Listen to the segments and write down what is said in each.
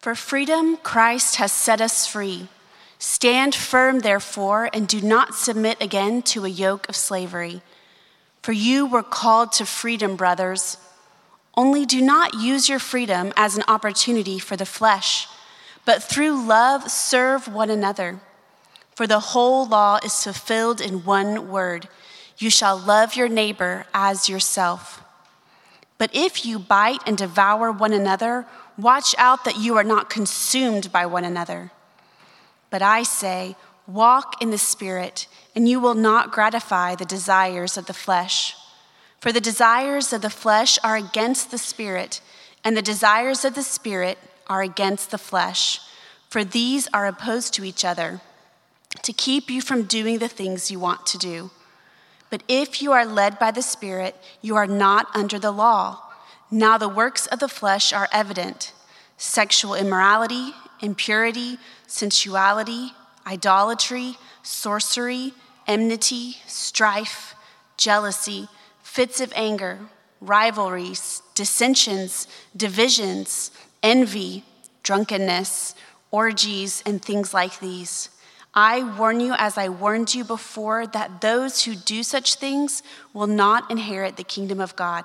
For freedom, Christ has set us free. Stand firm, therefore, and do not submit again to a yoke of slavery. For you were called to freedom, brothers. Only do not use your freedom as an opportunity for the flesh, but through love serve one another. For the whole law is fulfilled in one word you shall love your neighbor as yourself. But if you bite and devour one another, watch out that you are not consumed by one another. But I say, walk in the Spirit, and you will not gratify the desires of the flesh. For the desires of the flesh are against the Spirit, and the desires of the Spirit are against the flesh. For these are opposed to each other, to keep you from doing the things you want to do. But if you are led by the Spirit, you are not under the law. Now the works of the flesh are evident sexual immorality, impurity sensuality, idolatry, sorcery, enmity, strife, jealousy, fits of anger, rivalries, dissensions, divisions, envy, drunkenness, orgies, and things like these. I warn you, as I warned you before, that those who do such things will not inherit the kingdom of God.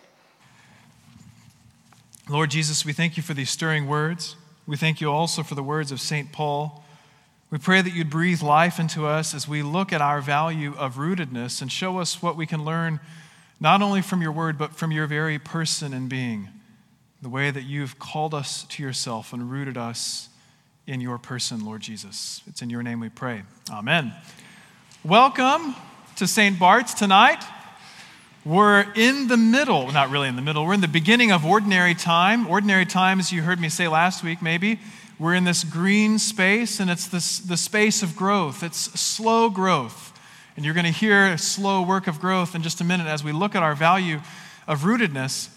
Lord Jesus, we thank you for these stirring words. We thank you also for the words of St. Paul. We pray that you'd breathe life into us as we look at our value of rootedness and show us what we can learn not only from your word, but from your very person and being, the way that you've called us to yourself and rooted us in your person, Lord Jesus. It's in your name we pray. Amen. Welcome to St. Bart's tonight. We're in the middle, not really in the middle, we're in the beginning of ordinary time. Ordinary time, as you heard me say last week, maybe we're in this green space, and it's this, the space of growth. It's slow growth. And you're going to hear slow work of growth in just a minute as we look at our value of rootedness.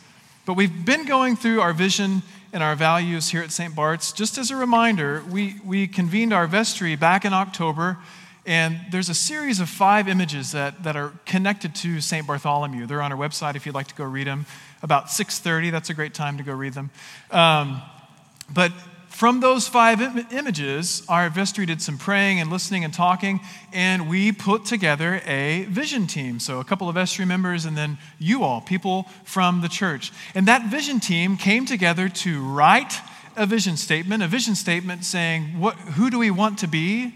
But we've been going through our vision and our values here at St. Bart's. Just as a reminder, we, we convened our vestry back in October, and there's a series of five images that, that are connected to St. Bartholomew. They're on our website if you'd like to go read them. About 6.30, that's a great time to go read them. Um, but from those five Im- images, our vestry did some praying and listening and talking, and we put together a vision team. So, a couple of vestry members, and then you all, people from the church. And that vision team came together to write a vision statement, a vision statement saying, what, who do we want to be?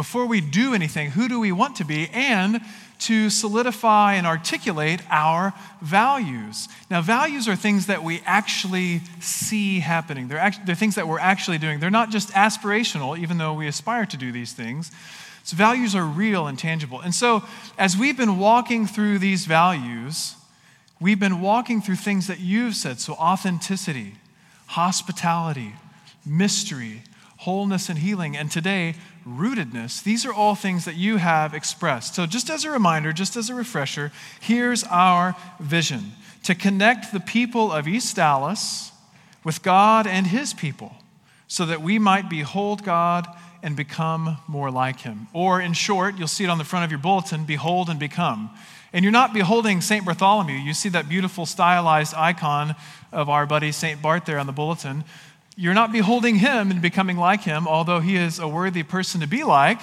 Before we do anything, who do we want to be? And to solidify and articulate our values. Now, values are things that we actually see happening, they're, act- they're things that we're actually doing. They're not just aspirational, even though we aspire to do these things. So, values are real and tangible. And so, as we've been walking through these values, we've been walking through things that you've said. So, authenticity, hospitality, mystery, wholeness, and healing. And today, rootedness, these are all things that you have expressed. So, just as a reminder, just as a refresher, here's our vision to connect the people of East Dallas with God and His people so that we might behold God and become more like Him. Or, in short, you'll see it on the front of your bulletin behold and become. And you're not beholding St. Bartholomew. You see that beautiful stylized icon of our buddy St. Bart there on the bulletin. You're not beholding him and becoming like him, although he is a worthy person to be like,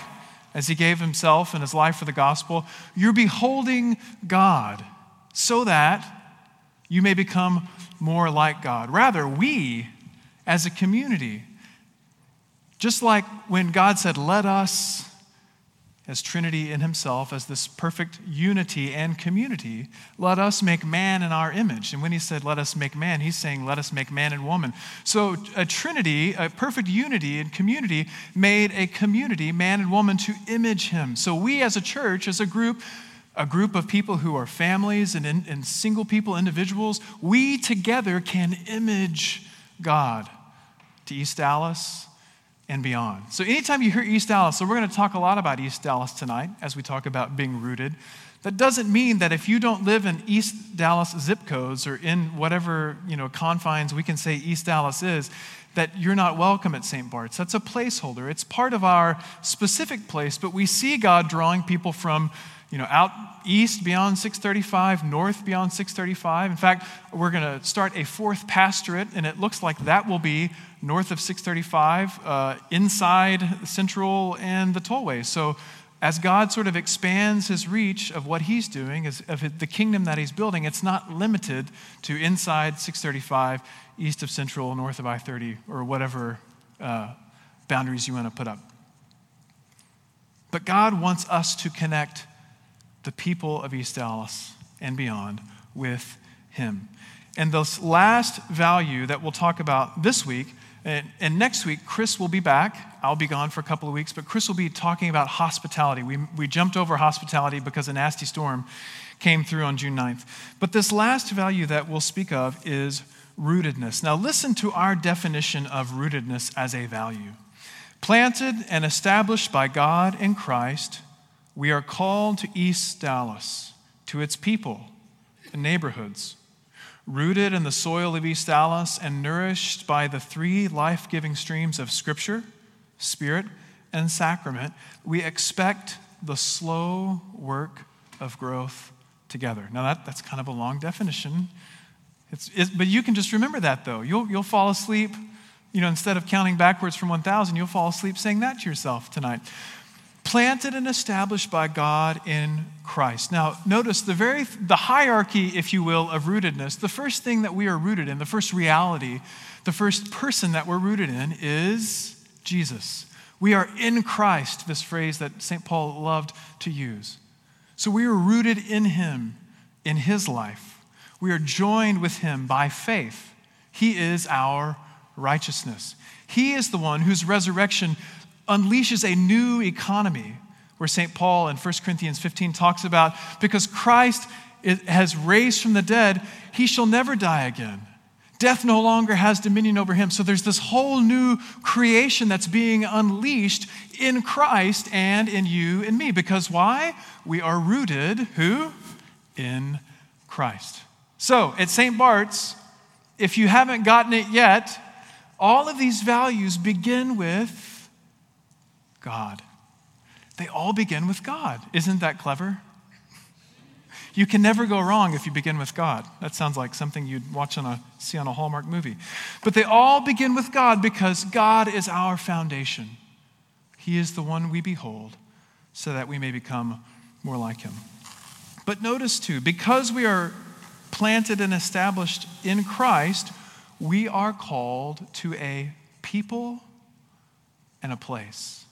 as he gave himself and his life for the gospel. You're beholding God so that you may become more like God. Rather, we as a community, just like when God said, Let us as Trinity in Himself, as this perfect unity and community, let us make man in our image. And when He said, let us make man, He's saying, let us make man and woman. So a Trinity, a perfect unity and community, made a community, man and woman, to image Him. So we as a church, as a group, a group of people who are families and, and single people, individuals, we together can image God to East Dallas, and beyond. So, anytime you hear East Dallas, so we're going to talk a lot about East Dallas tonight as we talk about being rooted. That doesn't mean that if you don't live in East Dallas zip codes or in whatever you know confines we can say East Dallas is, that you're not welcome at St. Bart's. That's a placeholder. It's part of our specific place, but we see God drawing people from you know, out east beyond 635, north beyond 635. In fact, we're going to start a fourth pastorate, and it looks like that will be north of 635, uh, inside Central and the tollway. So, as God sort of expands his reach of what he's doing, of the kingdom that he's building, it's not limited to inside 635, east of Central, north of I 30, or whatever uh, boundaries you want to put up. But God wants us to connect the people of East Dallas and beyond with Him. And this last value that we'll talk about this week, and, and, next week, Chris will be back. I'll be gone for a couple of weeks, but Chris will be talking about hospitality. We, we jumped over hospitality because a nasty storm came through on June 9th. But this last value that we'll speak of is rootedness. Now, listen to our definition of rootedness as a value. Planted and established by God in Christ, we are called to East Dallas, to its people and neighborhoods. Rooted in the soil of East Dallas and nourished by the three life giving streams of Scripture, Spirit, and Sacrament, we expect the slow work of growth together. Now, that, that's kind of a long definition. It's, it's, but you can just remember that, though. You'll, you'll fall asleep, you know, instead of counting backwards from 1,000, you'll fall asleep saying that to yourself tonight planted and established by God in Christ. Now, notice the very the hierarchy, if you will, of rootedness. The first thing that we are rooted in, the first reality, the first person that we're rooted in is Jesus. We are in Christ, this phrase that St. Paul loved to use. So we are rooted in him, in his life. We are joined with him by faith. He is our righteousness. He is the one whose resurrection unleashes a new economy, where St. Paul in 1 Corinthians 15 talks about because Christ has raised from the dead, he shall never die again. Death no longer has dominion over him. So there's this whole new creation that's being unleashed in Christ and in you and me. Because why? We are rooted, who? In Christ. So at St. Bart's, if you haven't gotten it yet, all of these values begin with God. They all begin with God. Isn't that clever? You can never go wrong if you begin with God. That sounds like something you'd watch on a see on a Hallmark movie. But they all begin with God because God is our foundation. He is the one we behold so that we may become more like him. But notice too, because we are planted and established in Christ, we are called to a people and a place.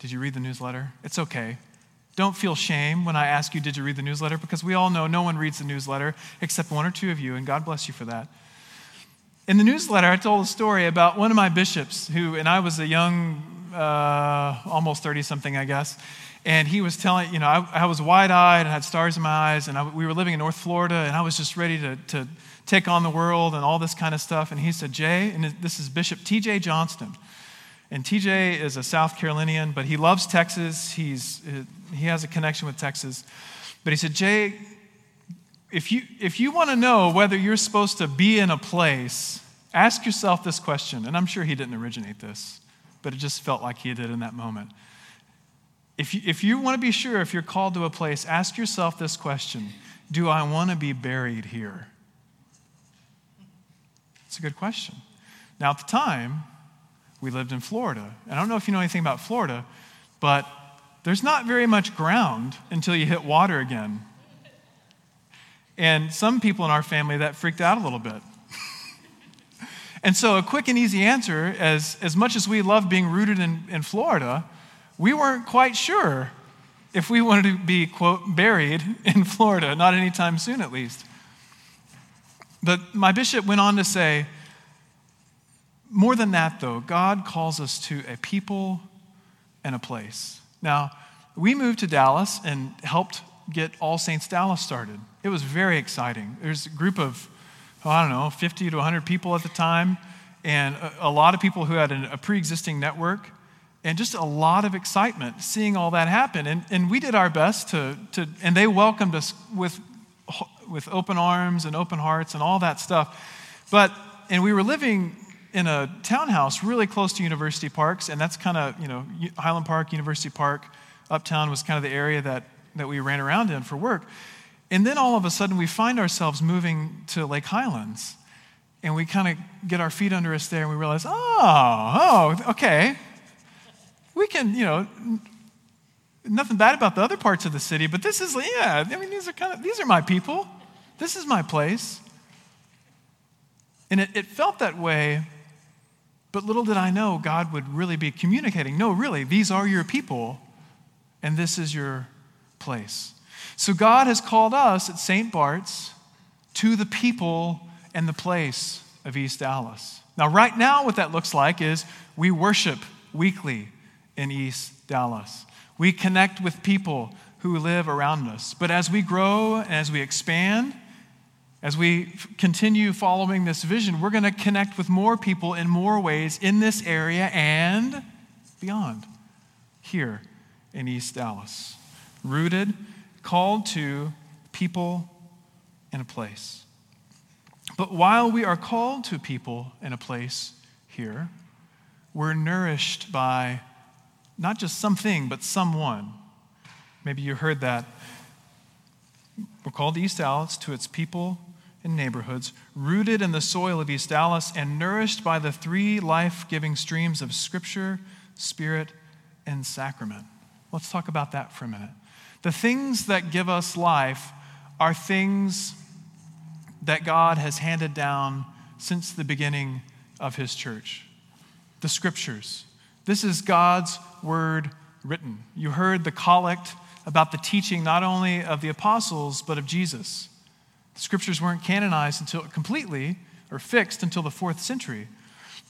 Did you read the newsletter? It's okay. Don't feel shame when I ask you, Did you read the newsletter? Because we all know no one reads the newsletter except one or two of you, and God bless you for that. In the newsletter, I told a story about one of my bishops who, and I was a young, uh, almost 30 something, I guess, and he was telling, you know, I, I was wide eyed and had stars in my eyes, and I, we were living in North Florida, and I was just ready to, to take on the world and all this kind of stuff. And he said, Jay, and this is Bishop T.J. Johnston. And TJ is a South Carolinian, but he loves Texas. He's, he has a connection with Texas. But he said, Jay, if you, if you want to know whether you're supposed to be in a place, ask yourself this question. And I'm sure he didn't originate this, but it just felt like he did in that moment. If you, if you want to be sure if you're called to a place, ask yourself this question Do I want to be buried here? It's a good question. Now, at the time, we lived in Florida. And I don't know if you know anything about Florida, but there's not very much ground until you hit water again. And some people in our family that freaked out a little bit. and so, a quick and easy answer as, as much as we love being rooted in, in Florida, we weren't quite sure if we wanted to be, quote, buried in Florida, not anytime soon at least. But my bishop went on to say, more than that, though, God calls us to a people and a place. Now, we moved to Dallas and helped get All Saints Dallas started. It was very exciting. There's a group of, oh, I don't know, 50 to 100 people at the time. and a, a lot of people who had an, a pre existing network, and just a lot of excitement seeing all that happen. And, and we did our best to, to, and they welcomed us with, with open arms and open hearts and all that stuff. But, and we were living in a townhouse really close to university parks, and that's kind of, you know, Highland Park, University Park, uptown was kind of the area that, that we ran around in for work. And then all of a sudden, we find ourselves moving to Lake Highlands. And we kind of get our feet under us there and we realize, oh, oh, okay. We can, you know, nothing bad about the other parts of the city, but this is, yeah, I mean, these are kind of, these are my people. This is my place. And it, it felt that way, but little did I know God would really be communicating. No, really, these are your people, and this is your place. So God has called us at St. Bart's to the people and the place of East Dallas. Now, right now, what that looks like is we worship weekly in East Dallas. We connect with people who live around us. But as we grow and as we expand, as we continue following this vision, we're going to connect with more people in more ways in this area and beyond here in East Dallas. Rooted called to people in a place. But while we are called to people in a place here, we're nourished by not just something, but someone. Maybe you heard that. We're called East Dallas to its people and neighborhoods, rooted in the soil of East Dallas and nourished by the three life giving streams of Scripture, Spirit, and Sacrament. Let's talk about that for a minute. The things that give us life are things that God has handed down since the beginning of His church. The scriptures. This is God's word written. You heard the collect about the teaching not only of the apostles, but of Jesus. The scriptures weren't canonized until completely or fixed until the fourth century.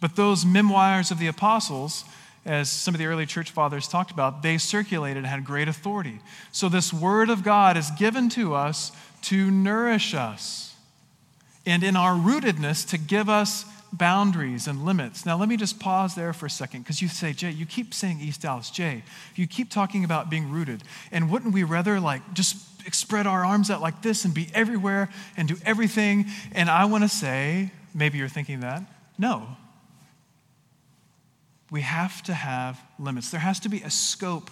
But those memoirs of the apostles as some of the early church fathers talked about, they circulated and had great authority. So, this word of God is given to us to nourish us and in our rootedness to give us boundaries and limits. Now, let me just pause there for a second because you say, Jay, you keep saying East Dallas. Jay, you keep talking about being rooted. And wouldn't we rather like just spread our arms out like this and be everywhere and do everything? And I want to say, maybe you're thinking that. No, we have to have limits. There has to be a scope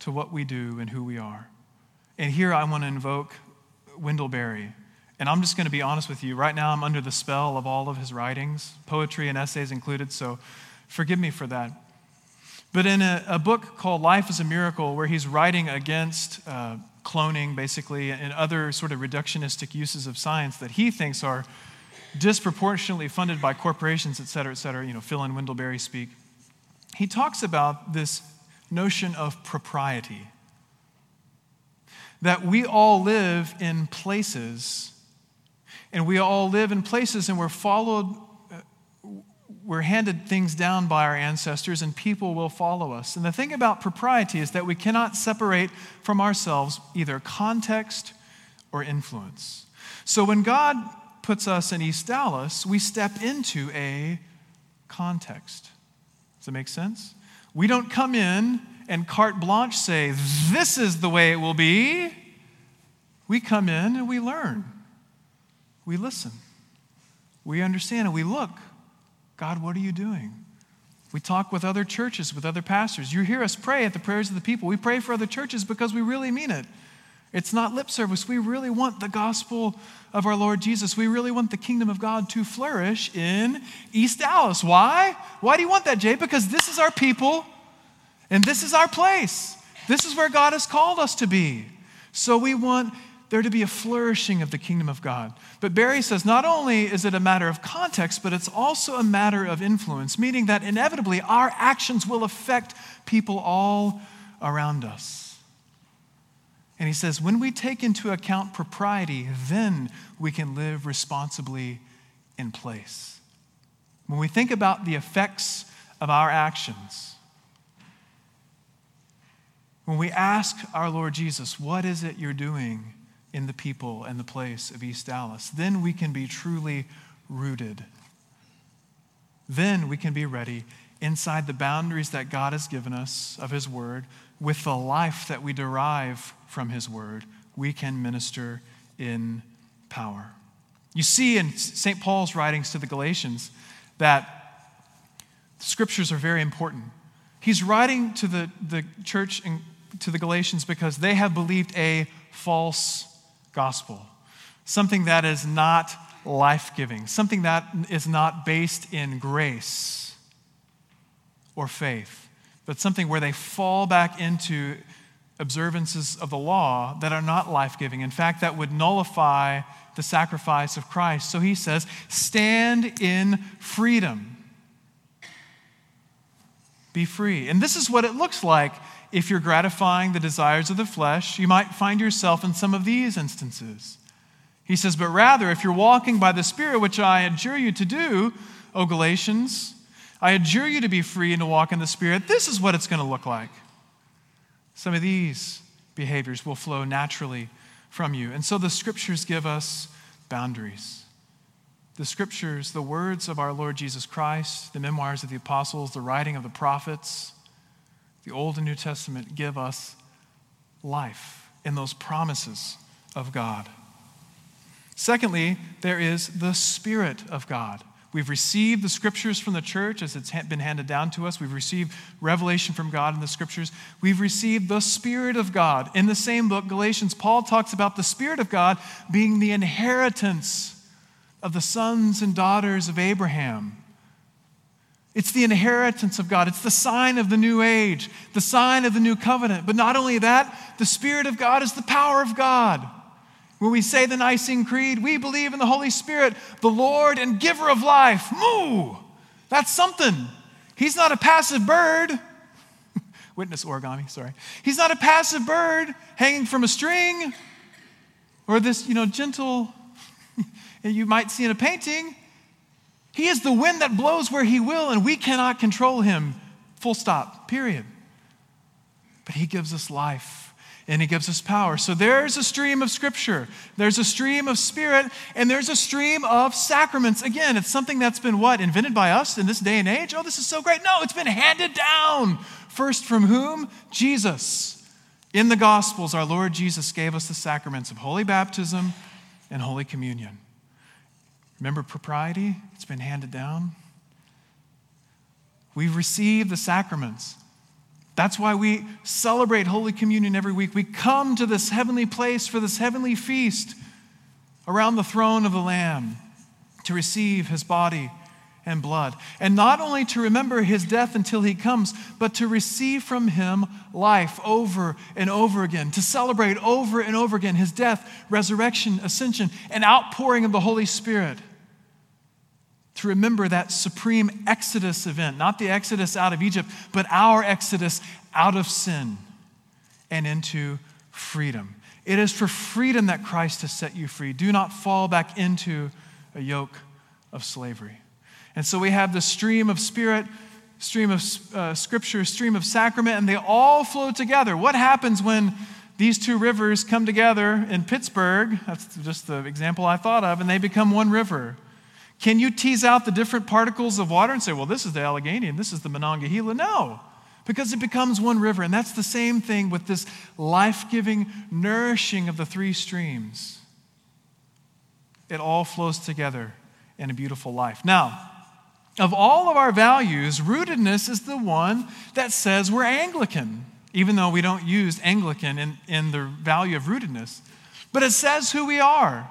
to what we do and who we are. And here I want to invoke Wendell Berry. And I'm just going to be honest with you. Right now, I'm under the spell of all of his writings, poetry and essays included, so forgive me for that. But in a, a book called Life is a Miracle, where he's writing against uh, cloning, basically, and other sort of reductionistic uses of science that he thinks are disproportionately funded by corporations, et cetera, et cetera, you know, Phil and Wendell speak. He talks about this notion of propriety. That we all live in places, and we all live in places, and we're followed, we're handed things down by our ancestors, and people will follow us. And the thing about propriety is that we cannot separate from ourselves either context or influence. So when God puts us in East Dallas, we step into a context. Does that make sense? We don't come in and carte blanche say, This is the way it will be. We come in and we learn. We listen. We understand and we look. God, what are you doing? We talk with other churches, with other pastors. You hear us pray at the prayers of the people. We pray for other churches because we really mean it. It's not lip service. We really want the gospel of our Lord Jesus. We really want the kingdom of God to flourish in East Dallas. Why? Why do you want that, Jay? Because this is our people and this is our place. This is where God has called us to be. So we want there to be a flourishing of the kingdom of God. But Berry says not only is it a matter of context, but it's also a matter of influence, meaning that inevitably our actions will affect people all around us. And he says, when we take into account propriety, then we can live responsibly in place. When we think about the effects of our actions, when we ask our Lord Jesus, what is it you're doing in the people and the place of East Dallas, then we can be truly rooted. then we can be ready inside the boundaries that God has given us of His Word, with the life that we derive from His Word, we can minister in power. You see in St. Paul's writings to the Galatians that the scriptures are very important. He's writing to the, the church and to the Galatians because they have believed a false gospel, something that is not life giving, something that is not based in grace or faith, but something where they fall back into observances of the law that are not life giving. In fact, that would nullify the sacrifice of Christ. So he says, stand in freedom. Be free. And this is what it looks like if you're gratifying the desires of the flesh. You might find yourself in some of these instances. He says, But rather, if you're walking by the Spirit, which I adjure you to do, O Galatians, I adjure you to be free and to walk in the Spirit. This is what it's going to look like. Some of these behaviors will flow naturally from you. And so the scriptures give us boundaries. The scriptures, the words of our Lord Jesus Christ, the memoirs of the apostles, the writing of the prophets, the Old and New Testament give us life in those promises of God. Secondly, there is the Spirit of God. We've received the scriptures from the church as it's been handed down to us. We've received revelation from God in the scriptures. We've received the Spirit of God. In the same book, Galatians, Paul talks about the Spirit of God being the inheritance of the sons and daughters of Abraham. It's the inheritance of God. It's the sign of the new age, the sign of the new covenant. But not only that, the Spirit of God is the power of God. When we say the Nicene Creed, we believe in the Holy Spirit, the Lord and giver of life. Moo! That's something. He's not a passive bird. Witness origami, sorry. He's not a passive bird hanging from a string or this, you know, gentle, you might see in a painting. He is the wind that blows where he will, and we cannot control him. Full stop, period. But he gives us life and he gives us power. So there's a stream of scripture, there's a stream of spirit, and there's a stream of sacraments. Again, it's something that's been what? Invented by us in this day and age? Oh, this is so great. No, it's been handed down. First from whom? Jesus. In the Gospels, our Lord Jesus gave us the sacraments of holy baptism and holy communion. Remember propriety? It's been handed down. We receive the sacraments. That's why we celebrate Holy Communion every week. We come to this heavenly place for this heavenly feast around the throne of the Lamb to receive his body and blood. And not only to remember his death until he comes, but to receive from him life over and over again, to celebrate over and over again his death, resurrection, ascension, and outpouring of the Holy Spirit to remember that supreme Exodus event, not the Exodus out of Egypt, but our Exodus out of sin and into freedom. It is for freedom that Christ has set you free. Do not fall back into a yoke of slavery. And so we have the stream of spirit, stream of uh, scripture, stream of sacrament, and they all flow together. What happens when these two rivers come together in Pittsburgh? That's just the example I thought of, and they become one river. Can you tease out the different particles of water and say, well, this is the Allegheny and this is the Monongahela? No, because it becomes one river. And that's the same thing with this life giving nourishing of the three streams. It all flows together in a beautiful life. Now, of all of our values, rootedness is the one that says we're Anglican, even though we don't use Anglican in, in the value of rootedness. But it says who we are.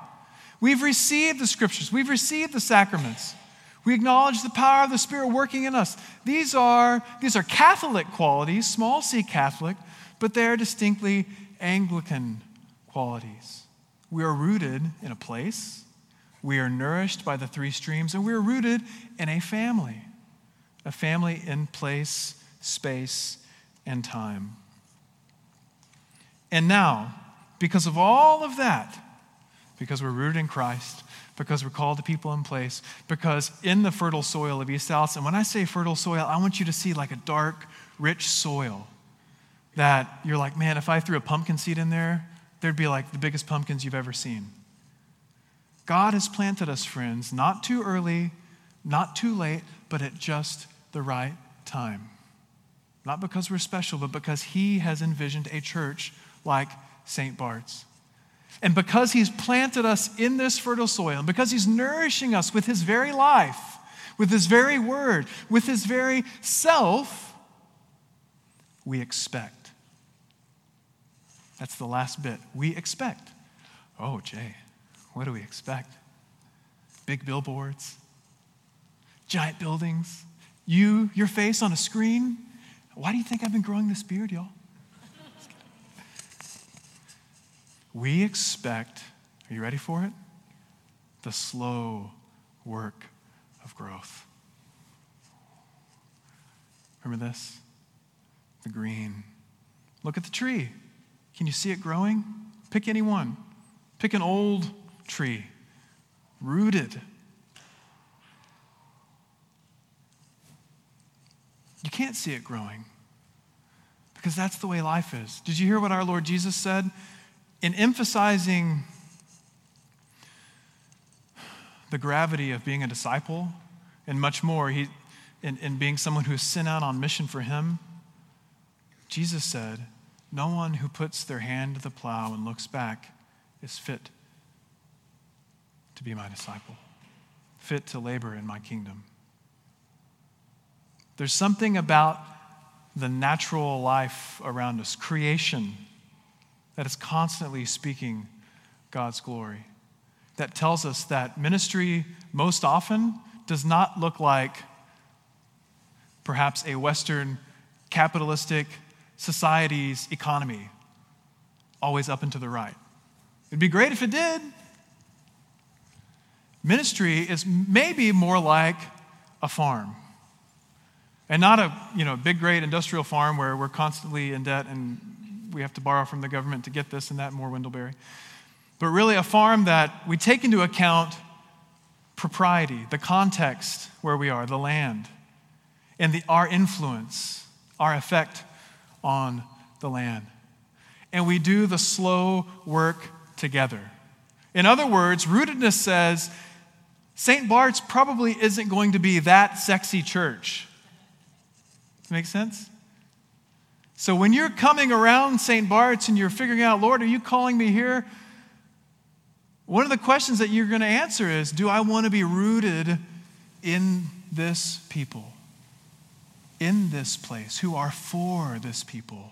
We've received the scriptures, we've received the sacraments. We acknowledge the power of the Spirit working in us. These are, these are Catholic qualities, small c Catholic, but they're distinctly Anglican qualities. We are rooted in a place, we are nourished by the three streams, and we're rooted in a family a family in place, space, and time. And now, because of all of that, because we're rooted in Christ, because we're called to people in place, because in the fertile soil of East Dallas, and when I say fertile soil, I want you to see like a dark, rich soil that you're like, man, if I threw a pumpkin seed in there, there'd be like the biggest pumpkins you've ever seen. God has planted us, friends, not too early, not too late, but at just the right time. Not because we're special, but because He has envisioned a church like St. Bart's. And because He's planted us in this fertile soil, and because He's nourishing us with His very life, with His very word, with His very self, we expect. That's the last bit. We expect. Oh, Jay, what do we expect? Big billboards, giant buildings, you, your face on a screen. Why do you think I've been growing this beard, y'all? We expect, are you ready for it? The slow work of growth. Remember this? The green. Look at the tree. Can you see it growing? Pick any one. Pick an old tree, rooted. You can't see it growing because that's the way life is. Did you hear what our Lord Jesus said? In emphasizing the gravity of being a disciple and much more, he, in, in being someone who's sent out on mission for Him, Jesus said, No one who puts their hand to the plow and looks back is fit to be my disciple, fit to labor in my kingdom. There's something about the natural life around us, creation, that is constantly speaking God's glory. That tells us that ministry most often does not look like perhaps a Western capitalistic society's economy, always up and to the right. It'd be great if it did. Ministry is maybe more like a farm. And not a you know, big, great industrial farm where we're constantly in debt and we have to borrow from the government to get this and that more Wendell Berry. But really, a farm that we take into account propriety, the context where we are, the land, and the, our influence, our effect on the land. And we do the slow work together. In other words, rootedness says St. Bart's probably isn't going to be that sexy church. Does that make sense? So when you're coming around St. Bart's and you're figuring out, Lord, are you calling me here? One of the questions that you're going to answer is Do I want to be rooted in this people, in this place, who are for this people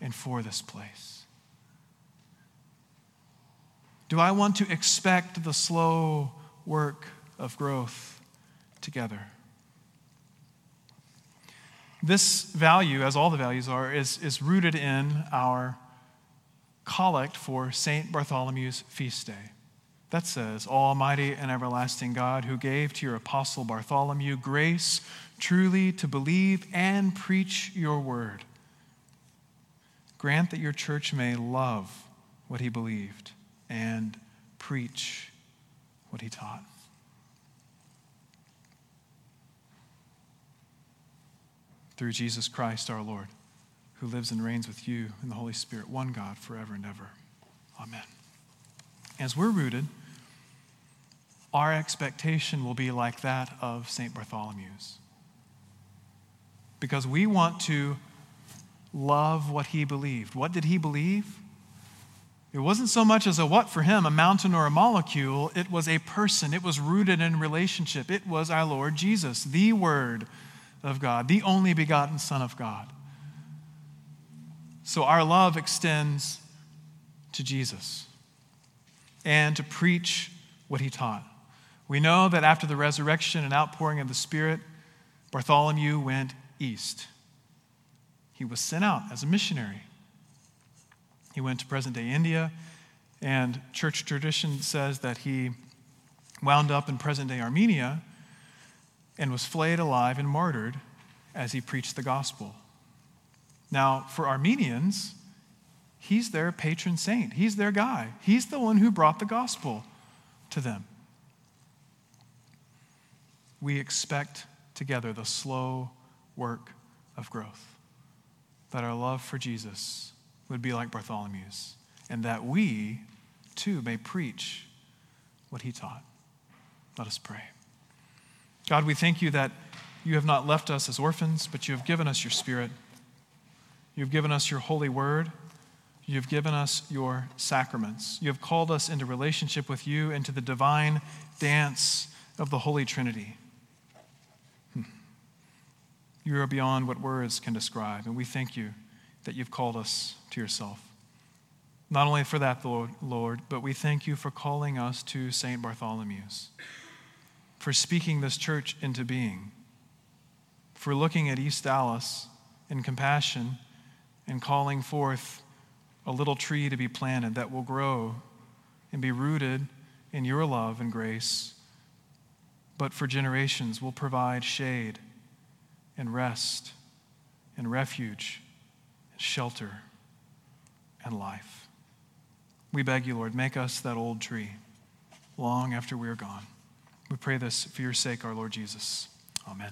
and for this place? Do I want to expect the slow work of growth together? This value, as all the values are, is, is rooted in our collect for St. Bartholomew's feast day. That says, Almighty and everlasting God, who gave to your apostle Bartholomew grace truly to believe and preach your word, grant that your church may love what he believed and preach what he taught. Through Jesus Christ our Lord, who lives and reigns with you in the Holy Spirit, one God, forever and ever. Amen. As we're rooted, our expectation will be like that of St. Bartholomew's. Because we want to love what he believed. What did he believe? It wasn't so much as a what for him, a mountain or a molecule. It was a person. It was rooted in relationship. It was our Lord Jesus, the Word of God, the only begotten Son of God. So our love extends to Jesus and to preach what he taught. We know that after the resurrection and outpouring of the Spirit, Bartholomew went east. He was sent out as a missionary. He went to present day India, and church tradition says that he wound up in present day Armenia and was flayed alive and martyred as he preached the gospel. Now, for Armenians, he's their patron saint. He's their guy. He's the one who brought the gospel to them. We expect together the slow work of growth, that our love for Jesus would be like Bartholomew's, and that we, too, may preach what he taught. Let us pray. God, we thank you that you have not left us as orphans, but you have given us your Spirit. You have given us your holy word. You have given us your sacraments. You have called us into relationship with you, into the divine dance of the Holy Trinity. Hmm. You are beyond what words can describe, and we thank you that you've called us to yourself. Not only for that, Lord, Lord, but we thank you for calling us to St. Bartholomew's, for speaking this church into being, for looking at East Dallas in compassion and calling forth a little tree to be planted that will grow and be rooted in your love and grace, but for generations will provide shade and rest and refuge and shelter and life. We beg you, Lord, make us that old tree long after we are gone. We pray this for your sake, our Lord Jesus. Amen.